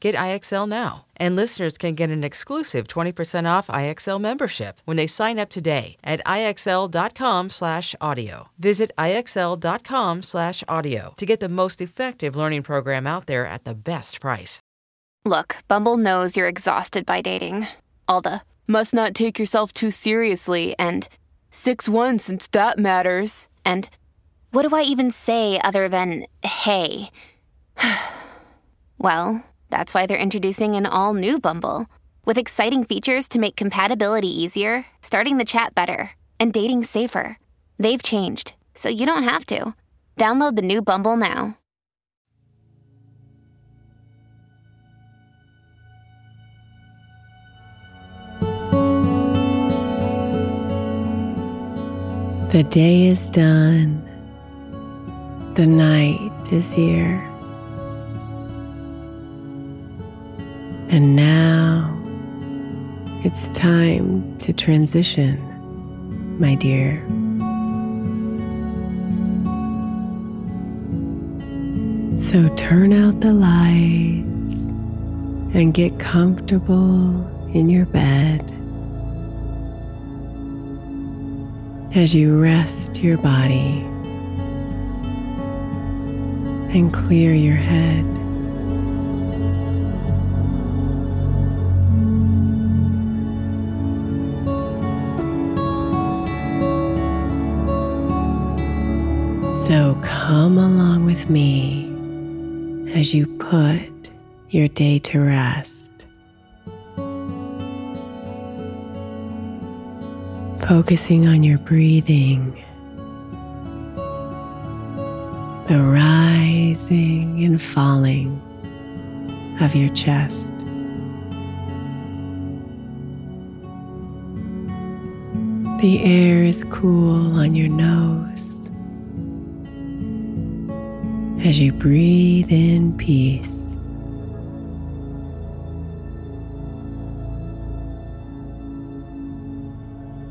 Get IXL now. And listeners can get an exclusive 20% off IXL membership when they sign up today at IXL.com/audio. Visit IXL.com/audio to get the most effective learning program out there at the best price. Look, Bumble knows you're exhausted by dating. All the must not take yourself too seriously and 6 1 since that matters. And what do I even say other than hey? well, that's why they're introducing an all new Bumble with exciting features to make compatibility easier, starting the chat better, and dating safer. They've changed, so you don't have to. Download the new Bumble now. The day is done. The night is here. And now it's time to transition, my dear. So turn out the lights and get comfortable in your bed. as you rest your body and clear your head. Come along with me as you put your day to rest. focusing on your breathing, the rising and falling of your chest. The air is cool on your nose as you breathe in peace.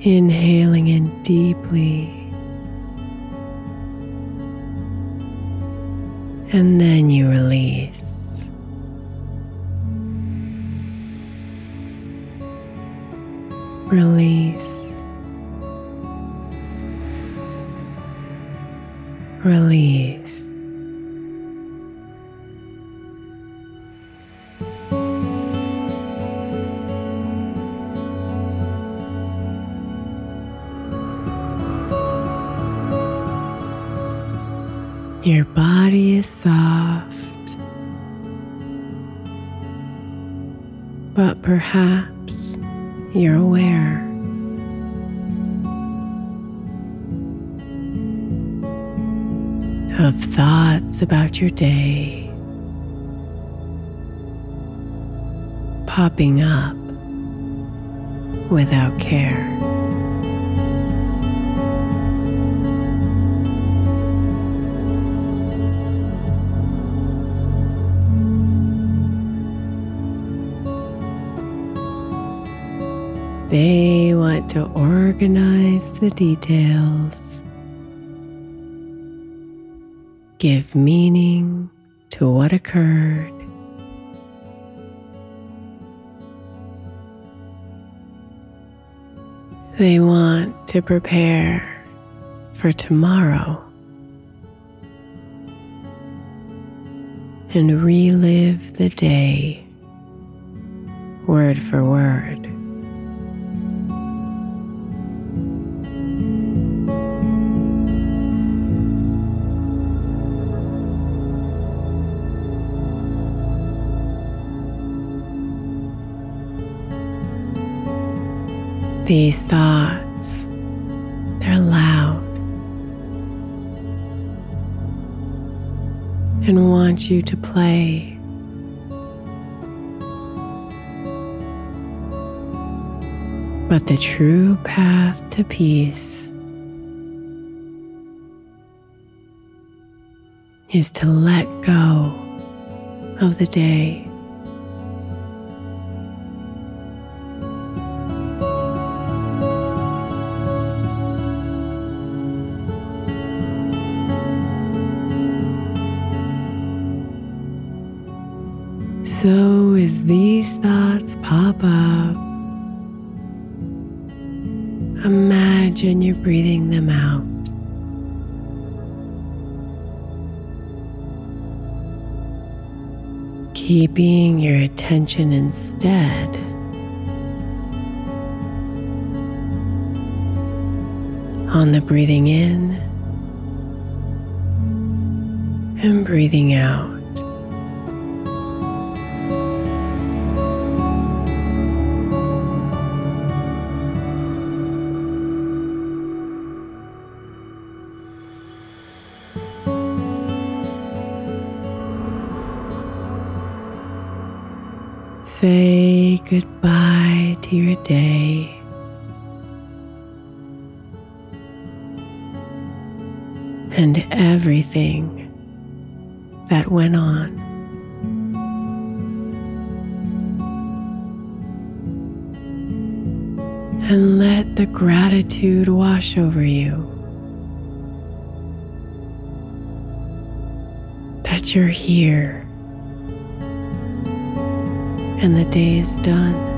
Inhaling in deeply. And then you release. Release. Release. Your body is soft, but perhaps you're aware. of thoughts about your day popping up without care. They want to organize the details, give meaning to what occurred, They want to prepare for tomorrow and relive the day word for word. These thoughts, they're loud and want you to play. But the true path to peace is to let go of the day. As these thoughts pop up, imagine you're breathing them out. Keeping your attention instead on the breathing in and breathing out. Let the gratitude wash over you. That you're here and the day is done.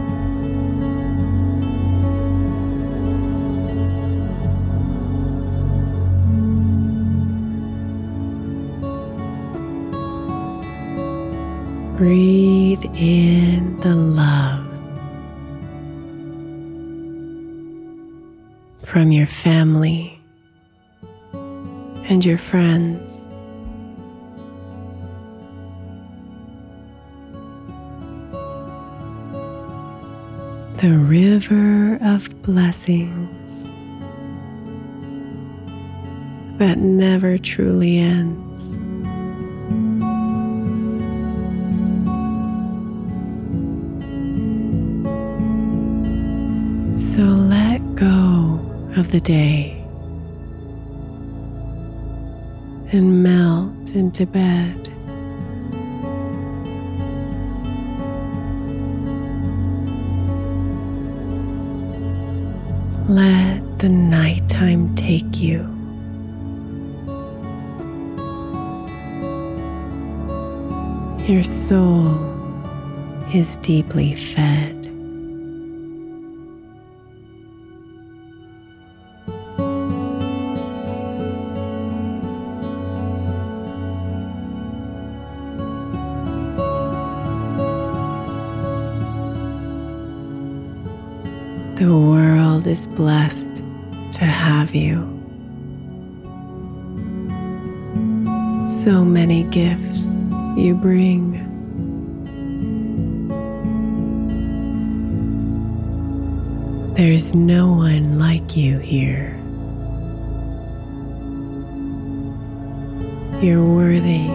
Breathe in the love from your family and your friends. the river of blessings that never truly ends. The day and melt into bed. Let the nighttime take you. Your soul is deeply fed. Blessed to have you. So many gifts you bring. There's no one like you here. You're worthy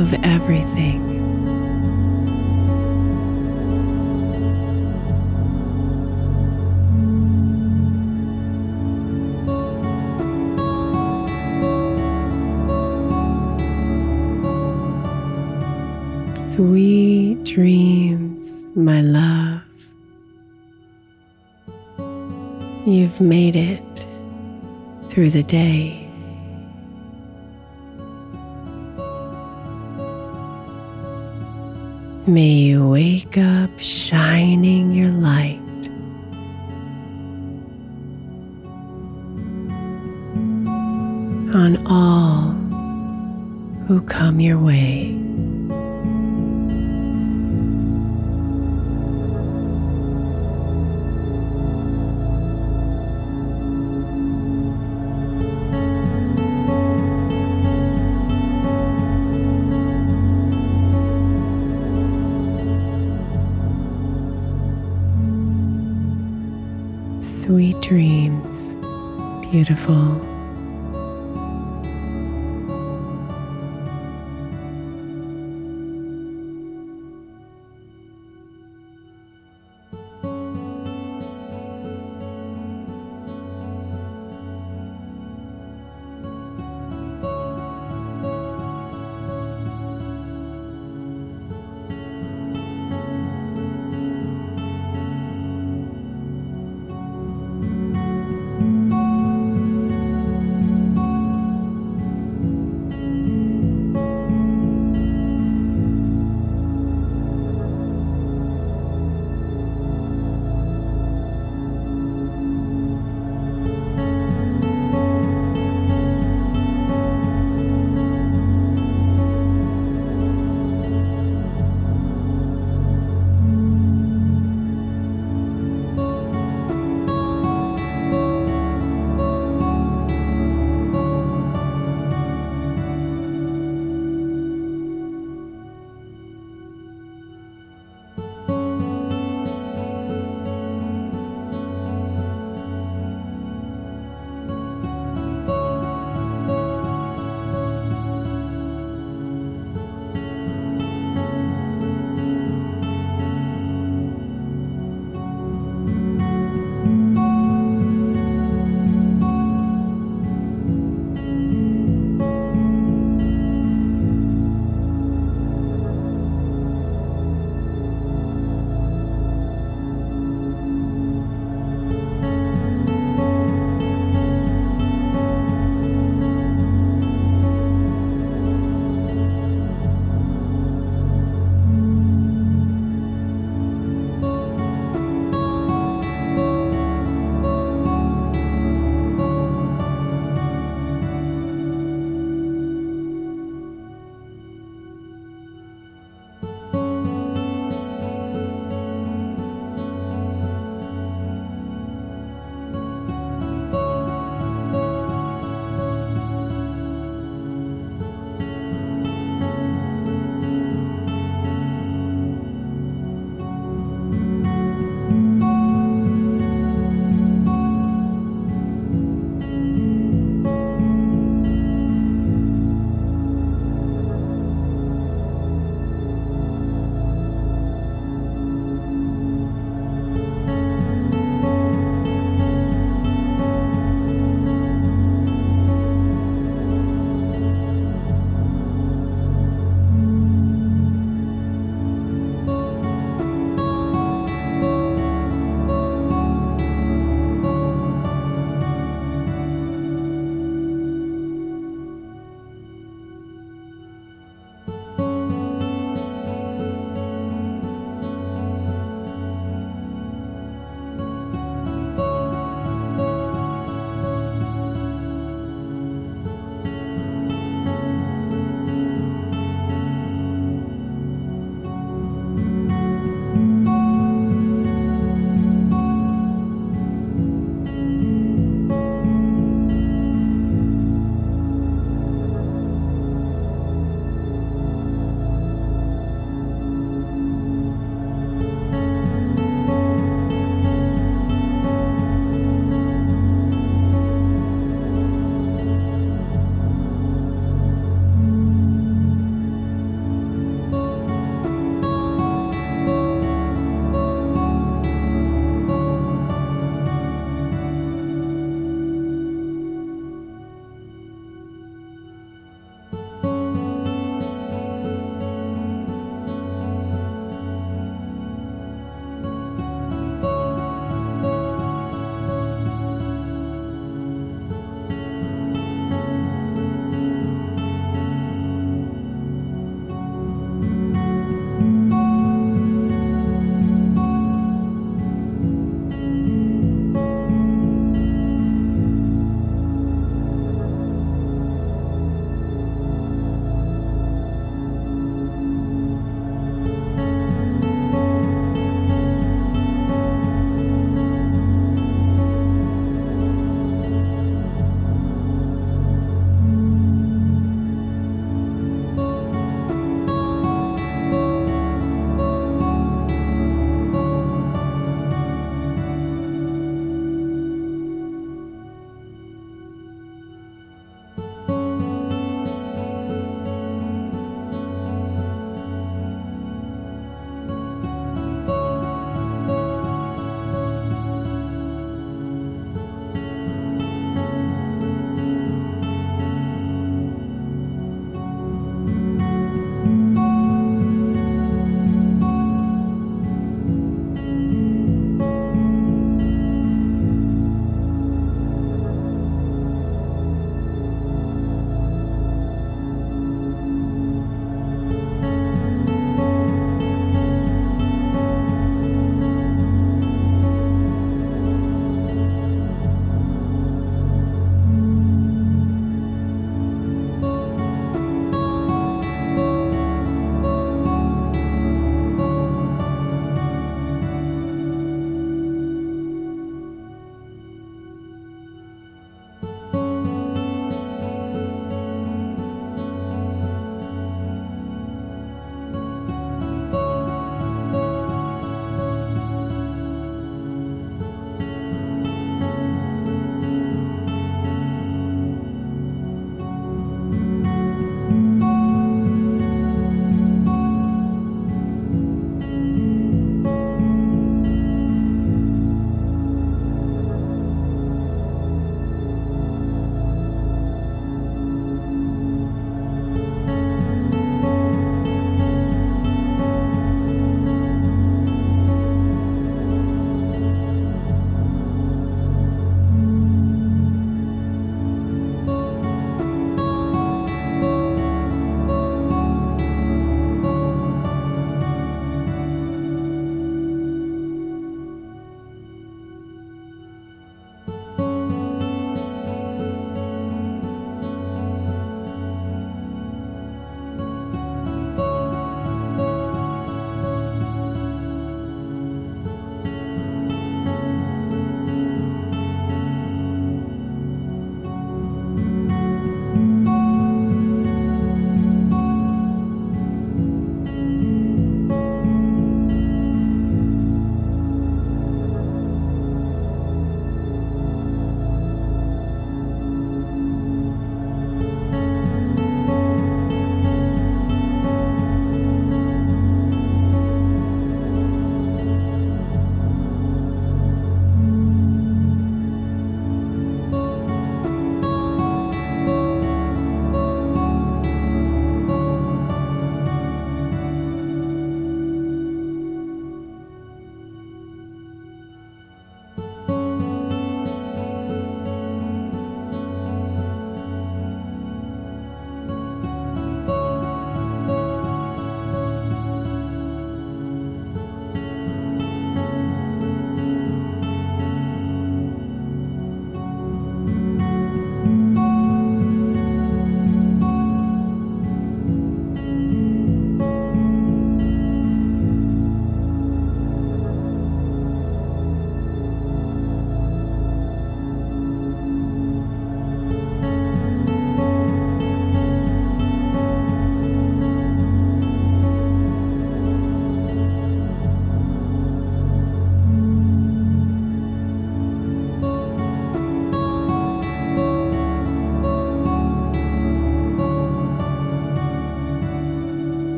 of everything. Dreams, my love. You've made it through the day. May you wake up shining your light. On all who come your way. Beautiful.